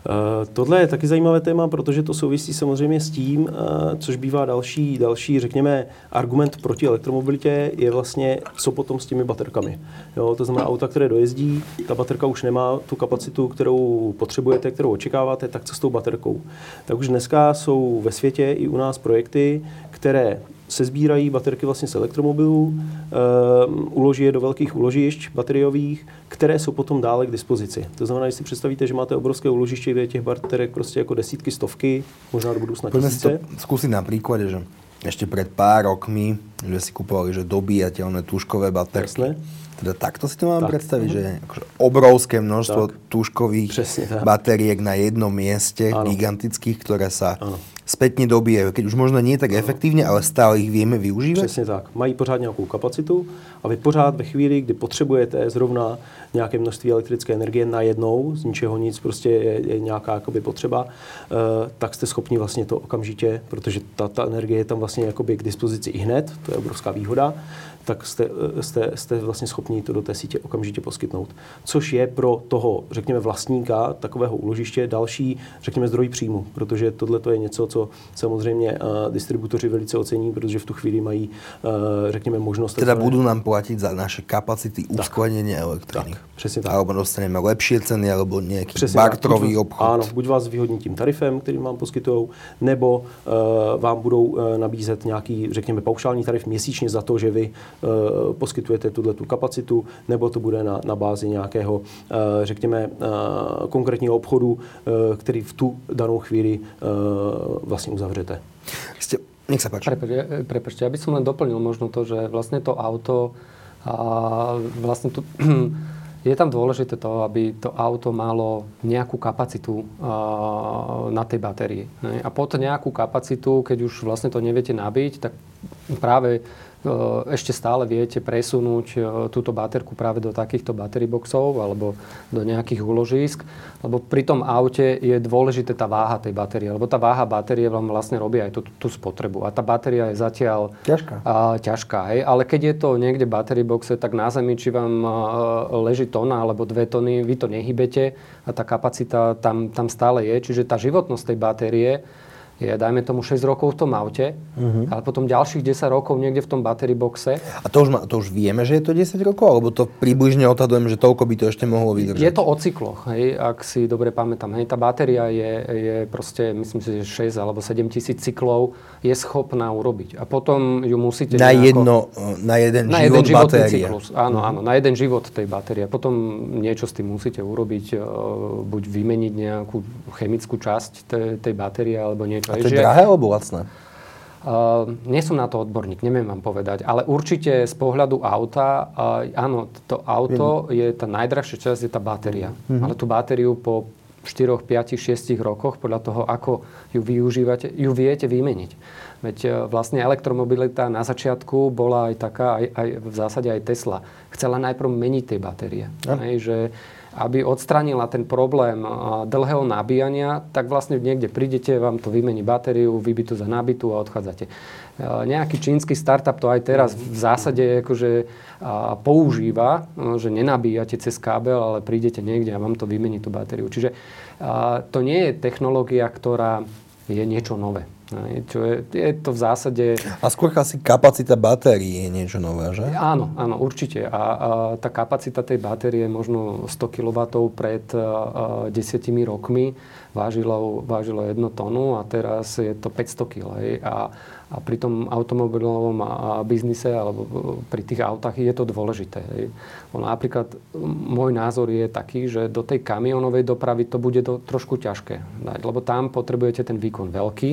Eh, tohle je taky zajímavé téma, protože to souvisí samozřejmě s tím, eh, což bývá další, další, řekněme, argument proti elektromobilitě, je vlastně, co potom s těmi baterkami. Jo, to znamená, auta, které dojezdí, ta baterka už nemá tu kapacitu, kterou potřebujete, kterou očekáváte, tak co s tou baterkou. Tak už dneska jsou ve světě i u nás projekty, které se sbírají baterky vlastně z elektromobilů, uh, uloží je do velkých uložišť bateriových, které jsou potom dále k dispozici. To znamená, když si představíte, že máte obrovské uložiště, kde je těch baterek prostě jako desítky, stovky, možná do budoucna tisíce. to zkusit na príklade, že ešte pred pár rokmi, že si kupovali že dobíjateľné tuškové baterky. Jasné. Teda takto si to mám tak. predstaviť, že akože obrovské množstvo tak. tuškových batériek na jednom mieste, ano. gigantických, ktoré sa ano spätne dobíjajú, keď už možno nie tak efektívně, ale stále ich vieme využívat? Přesně tak. Mají pořád nějakou kapacitu a vy pořád ve chvíli, kdy potřebujete zrovna nějaké množství elektrické energie najednou, z ničeho nic, prostě je, je nějaká jakoby potřeba, uh, tak jste schopni vlastně to okamžitě, protože ta energie je tam vlastně jakoby k dispozici i hned, to je obrovská výhoda, tak jste, eh, jste, jste vlastně schopni to do té sítě okamžitě poskytnout. Což je pro toho, řekněme, vlastníka takového úložiště další, řekněme, zdroj příjmu, protože tohle je něco, co samozřejmě uh, distributoři velice ocení, protože v tu chvíli mají, uh, řekněme, možnost... Teda budou nám platit za naše kapacity uskladnění elektriny. Tak, přesně tak. Alebo dostaneme lepší ceny, alebo nějaký přesně bartrový tak. obchod. Ano, buď vás vyhodní tím tarifem, který vám poskytují, nebo vám budou nabízet nějaký, řekněme, paušální tarif měsíčně za to, že vy poskytujete tuhle tu kapacitu, nebo to bude na, na bázi nějakého, uh, řekněme, uh, konkrétního obchodu, který v tu danou chvíli vlastne uzavřete. Ste, nech sa páči. Prepačte, prepačte, ja by som len doplnil možno to, že vlastne to auto a vlastne tu, je tam dôležité to, aby to auto malo nejakú kapacitu na tej batérii. A pod nejakú kapacitu, keď už vlastne to neviete nabiť, tak práve ešte stále viete presunúť e, túto baterku práve do takýchto battery boxov alebo do nejakých úložísk, lebo pri tom aute je dôležité tá váha tej batérie, lebo tá váha batérie vám vlastne robí aj tú, tú spotrebu. A tá batéria je zatiaľ ťažká. A, ťažká hej? Ale keď je to niekde battery boxe, tak na zemi, či vám a, leží tona alebo dve tony, vy to nehybete a tá kapacita tam, tam stále je. Čiže tá životnosť tej batérie je, dajme tomu, 6 rokov v tom aute, uh-huh. ale potom ďalších 10 rokov niekde v tom battery boxe. A to už, ma, to už vieme, že je to 10 rokov? Alebo to približne odhadujem, že toľko by to ešte mohlo vydržať? Je to o cykloch, hej, ak si dobre pamätám. Hej, tá batéria je, je proste, myslím si, že 6 alebo 7 tisíc cyklov je schopná urobiť. A potom ju musíte Na, nejako, jedno, na jeden na život jeden batérie. cyklus. Áno, uh-huh. áno, na jeden život tej batérie. Potom niečo s tým musíte urobiť, buď vymeniť nejakú chemickú časť tej, tej batérie, alebo niečo. A to je drahé, alebo lacné? Uh, nie som na to odborník, neviem vám povedať, ale určite z pohľadu auta, uh, áno, to auto Viem. je tá najdrahšia časť, je tá batéria. Mm-hmm. Ale tú batériu po 4, 5, 6 rokoch, podľa toho, ako ju využívate, ju viete vymeniť. Veď uh, vlastne elektromobilita na začiatku bola aj taká, aj, aj v zásade aj Tesla. Chcela najprv meniť tie batérie. Ja. Hej, že aby odstranila ten problém dlhého nabíjania, tak vlastne niekde prídete, vám to vymení batériu, vybitu za nábytu a odchádzate. Nejaký čínsky startup to aj teraz v zásade akože používa, že nenabíjate cez kábel, ale prídete niekde a vám to vymení tú batériu. Čiže to nie je technológia, ktorá je niečo nové. Čo je, je to v zásade... A skôr asi kapacita batérií je niečo nové, že? Áno, áno, určite. A, a tá kapacita tej batérie možno 100 kW pred a, a, desiatimi rokmi vážilo, vážilo 1 tonu a teraz je to 500 kg. A, a pri tom automobilovom biznise alebo pri tých autách je to dôležité. Hej. Napríklad môj názor je taký, že do tej kamionovej dopravy to bude to trošku ťažké dať, lebo tam potrebujete ten výkon veľký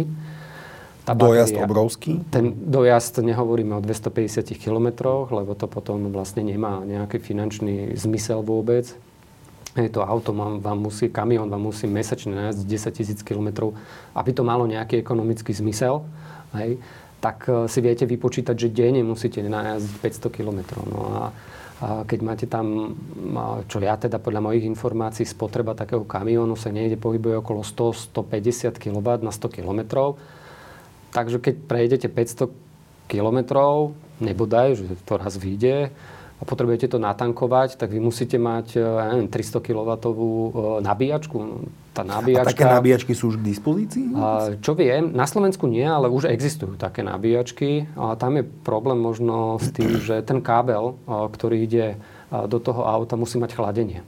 tá dojazd obrovský? Ten dojazd nehovoríme o 250 km, lebo to potom vlastne nemá nejaký finančný zmysel vôbec. Je to auto vám, musí, kamión vám musí mesačne najazdiť 10 tisíc km, aby to malo nejaký ekonomický zmysel. Hej, tak eh, si viete vypočítať, že denne musíte najazdiť 500 km. No a, a keď máte tam, čo ja teda podľa mojich informácií, spotreba takého kamiónu sa niekde pohybuje okolo 100-150 kW na 100 km, Takže keď prejdete 500 kilometrov, nebodaj, že to raz vyjde, a potrebujete to natankovať, tak vy musíte mať e, ja neviem, 300 kW e, nabíjačku. Tá nabíjačka, a také nabíjačky sú už k dispozícii? A, čo viem, na Slovensku nie, ale už existujú také nabíjačky. A tam je problém možno s tým, že ten kábel, e, ktorý ide do toho auta, musí mať chladenie.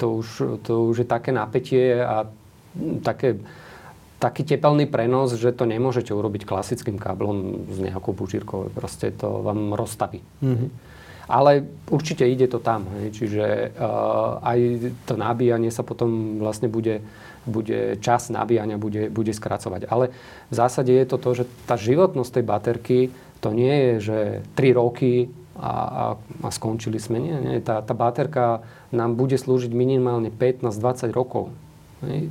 To už, to už je také napätie a také taký tepelný prenos, že to nemôžete urobiť klasickým káblom s nejakou bužírkou. Proste to vám rozstaví. Mm-hmm. Ale určite ide to tam. Hej. Čiže uh, aj to nabíjanie sa potom vlastne bude, bude čas nabíjania bude, bude skracovať. Ale v zásade je to to, že tá životnosť tej baterky to nie je, že 3 roky a, a, a skončili sme. Nie, nie. Tá, tá baterka nám bude slúžiť minimálne 15-20 rokov.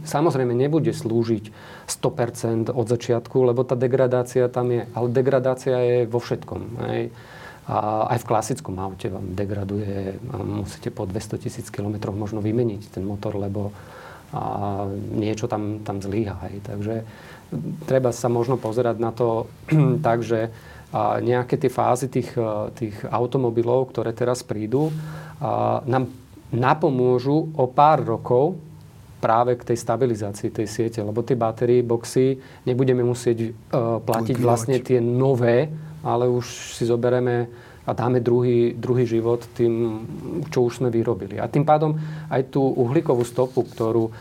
Samozrejme nebude slúžiť 100% od začiatku, lebo tá degradácia tam je. Ale degradácia je vo všetkom. Hej. A aj v klasickom aute vám degraduje, musíte po 200 tisíc km možno vymeniť ten motor, lebo a niečo tam, tam zlíha. Hej. Takže treba sa možno pozerať na to tak, že a nejaké tie fázy tých, tých automobilov, ktoré teraz prídu, a nám napomôžu o pár rokov práve k tej stabilizácii tej siete, lebo tie batérie boxy nebudeme musieť uh, platiť vlastne tie nové, ale už si zoberieme a dáme druhý, druhý život tým, čo už sme vyrobili. A tým pádom aj tú uhlíkovú stopu, ktorú uh,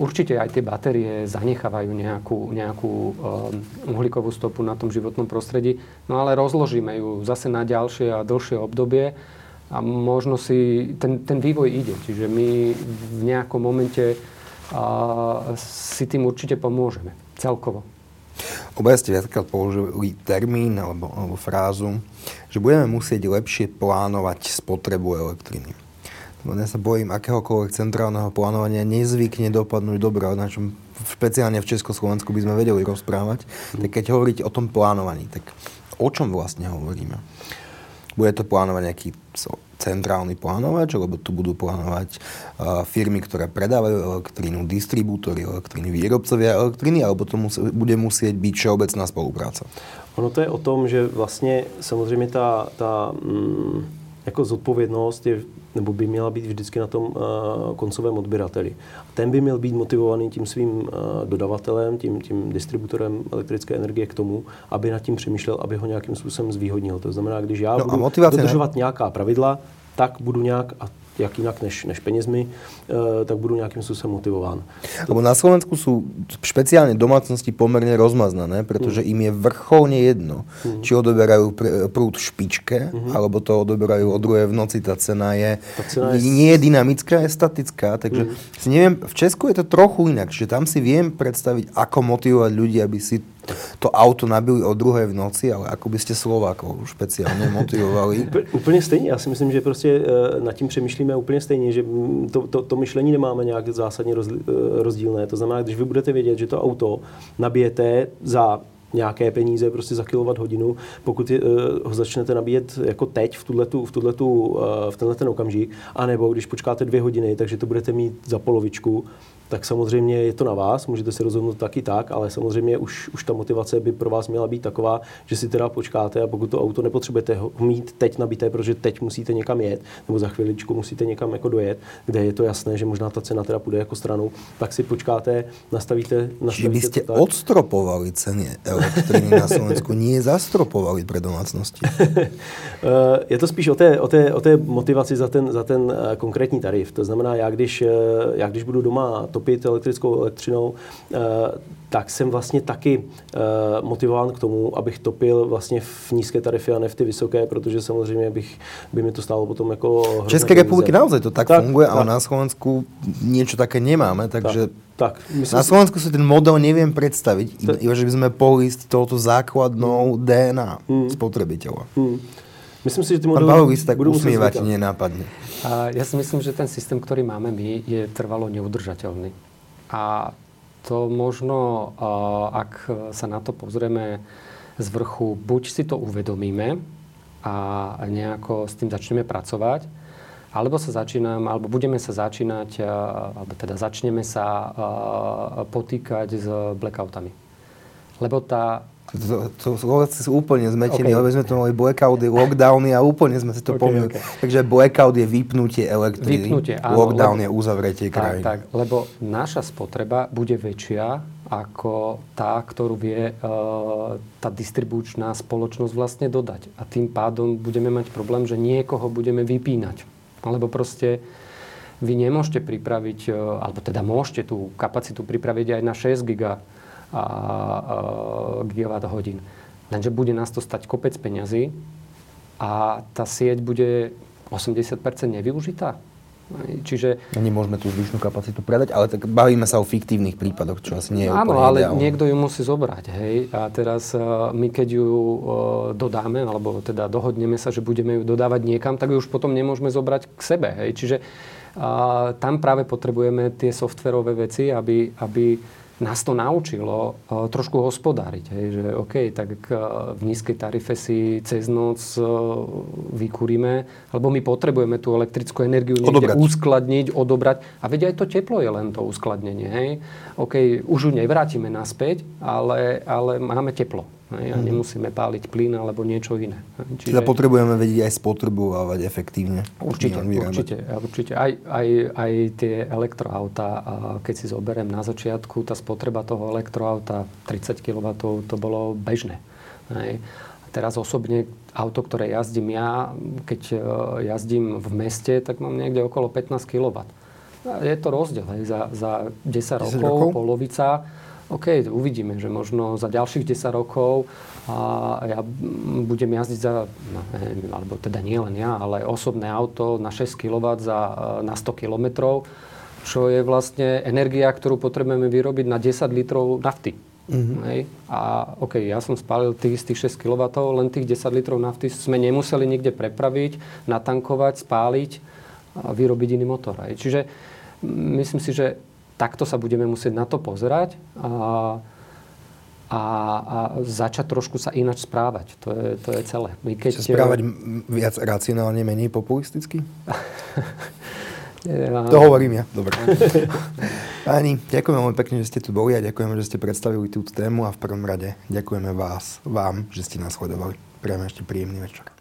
určite aj tie batérie zanechávajú nejakú, nejakú uh, uhlíkovú stopu na tom životnom prostredí, no ale rozložíme ju zase na ďalšie a dlhšie obdobie a možno si ten, ten vývoj ide. Čiže my v nejakom momente a, si tým určite pomôžeme. Celkovo. Obaja ste viackrát použili termín alebo, alebo frázu, že budeme musieť lepšie plánovať spotrebu elektriny. Ja sa bojím akéhokoľvek centrálneho plánovania nezvykne dopadnúť dobre, na čom špeciálne v Československu by sme vedeli rozprávať. Tak keď hovoríte o tom plánovaní, tak O čom vlastne hovoríme? Bude to plánovať nejaký centrálny plánovač, lebo tu budú plánovať uh, firmy, ktoré predávajú elektrínu, distribútory elektriny, výrobcovia elektriny, alebo to bude musieť byť všeobecná spolupráca? Ono to je o tom, že vlastně samozřejmě ta, ta mm, jako zodpovědnost je nebo by měla být vždycky na tom uh, koncovém odběrateli. Ten by měl být motivovaný tím svým uh, dodavatelem, tím, tím distributorem elektrické energie k tomu, aby nad tím přemýšlel, aby ho nějakým způsobem zvýhodnil. To znamená, když já no budu dodržovat ne? nějaká pravidla, tak budu nějak, a jak inak než, než peniazmi, e, tak budú nejakým spôsobom motivován. Lebo na Slovensku sú špeciálne domácnosti pomerne rozmaznané, pretože mm. im je vrcholne jedno, mm. či odoberajú prúd v špičke, mm. alebo to odoberajú o druhé v noci. Tá cena je, tá cena je... nie je dynamická, je statická. Takže mm. si neviem, v Česku je to trochu inak, čiže tam si viem predstaviť, ako motivovať ľudí, aby si to auto nabili o druhé v noci, ale ako by ste Slovákov špeciálne motivovali? úplně stejně. Já si myslím, že prostě eh, nad tím přemýšlíme úplně stejně, že to, to, to myšlení nemáme nějak zásadně eh, rozdílné. To znamená, když vy budete vědět, že to auto nabijete za nějaké peníze prostě za kilovat hodinu, pokud je, uh, ho začnete nabíjet jako teď v, tuhletu, v, tuhletu, uh, v tenhle ten okamžik, anebo když počkáte dvě hodiny, takže to budete mít za polovičku, tak samozřejmě je to na vás, můžete si rozhodnout taky tak, ale samozřejmě už, už ta motivace by pro vás měla být taková, že si teda počkáte a pokud to auto nepotřebujete ho mít teď nabité, protože teď musíte někam jet, nebo za chviličku musíte někam jako dojet, kde je to jasné, že možná ta cena teda půjde jako stranou, tak si počkáte, nastavíte, nastavíte Čiže byste odstropovali ceny elektriny na Slovensku, nie zastropovali pre domácnosti. Eh, je to spíš o té, o té, o té motivaci za ten, za ten eh, konkrétní tarif. To znamená, já když, eh, já když budu doma topit elektrickou elektřinou, eh, tak jsem vlastně taky eh, motivován k tomu, abych topil vlastně v nízké tarify a ne v ty vysoké, protože samozřejmě bych, by mi to stálo potom jako... V České republiky naozaj to tak, tak funguje, tak. ale na Slovensku niečo také nemáme, takže... Tak, tak myslím, na Slovensku si ten model neviem predstaviť, iba že by sme pohli s touto základnou DNA hmm. spotrebiteľa. Hmm. Myslím si, že ty modely... Pán tak usmievať nenápadne. A ja si myslím, že ten systém, ktorý máme my, je trvalo neudržateľný. A to možno, ak sa na to pozrieme z vrchu, buď si to uvedomíme a nejako s tým začneme pracovať, alebo sa začínam, alebo budeme sa začínať, alebo teda začneme sa potýkať s blackoutami. Lebo tá to, to, to sú úplne zmetení, okay. lebo sme to mali blackouty, lockdowny a úplne sme si to okay, pomýlili. Okay. Takže blackout je vypnutie elektriny, vypnutie, áno, lockdown lebo, je uzavretie krajiny. Tak, lebo naša spotreba bude väčšia ako tá, ktorú vie uh, tá distribučná spoločnosť vlastne dodať. A tým pádom budeme mať problém, že niekoho budeme vypínať. Alebo proste vy nemôžete pripraviť, uh, alebo teda môžete tú kapacitu pripraviť aj na 6 giga a, gigawatt hodín. Lenže bude nás to stať kopec peňazí a tá sieť bude 80% nevyužitá. Čiže... Nemôžeme tú zvyšnú kapacitu predať, ale tak bavíme sa o fiktívnych prípadoch, čo asi nie je Áno, ale ideálne. niekto ju musí zobrať. Hej? A teraz uh, my keď ju uh, dodáme, alebo teda dohodneme sa, že budeme ju dodávať niekam, tak ju už potom nemôžeme zobrať k sebe. Hej? Čiže uh, tam práve potrebujeme tie softverové veci, aby, aby nás to naučilo uh, trošku hospodáriť. Hej, že OK, tak uh, v nízkej tarife si cez noc uh, vykúrime, lebo my potrebujeme tú elektrickú energiu niekde odobrať. uskladniť, odobrať. A veď aj to teplo je len to uskladnenie. Hej. OK, už ju nevrátime naspäť, ale, ale máme teplo. Hej, a mhm. nemusíme páliť plyn alebo niečo iné. Čiže teda potrebujeme vedieť aj spotrebovať efektívne. Určite, určite. určite. Aj, aj, aj tie elektroauta, keď si zoberiem na začiatku, tá spotreba toho elektroauta 30 kW to bolo bežné. Hej. A teraz osobne auto, ktoré jazdím ja, keď e, jazdím v meste, tak mám niekde okolo 15 kW. Je to rozdiel. Hej. Za, za 10, 10 rokov, rokov, polovica OK, uvidíme, že možno za ďalších 10 rokov a ja budem jazdiť za, no, neviem, alebo teda nie len ja, ale osobné auto na 6 kW za, na 100 km, čo je vlastne energia, ktorú potrebujeme vyrobiť na 10 litrov nafty. Mm-hmm. Hej. A OK, ja som spálil tých istých 6 kW, len tých 10 litrov nafty sme nemuseli nikde prepraviť, natankovať, spáliť a vyrobiť iný motor. Hej. Čiže myslím si, že takto sa budeme musieť na to pozerať. A a, a začať trošku sa ináč správať. To je, to je celé. My keď... Sa správať viac racionálne, menej populisticky? To hovorím ja. Dobre. Páni, ďakujem veľmi pekne, že ste tu boli a ďakujeme, že ste predstavili túto tému a v prvom rade ďakujeme vás, vám, že ste nás sledovali. Prejme ešte príjemný večer.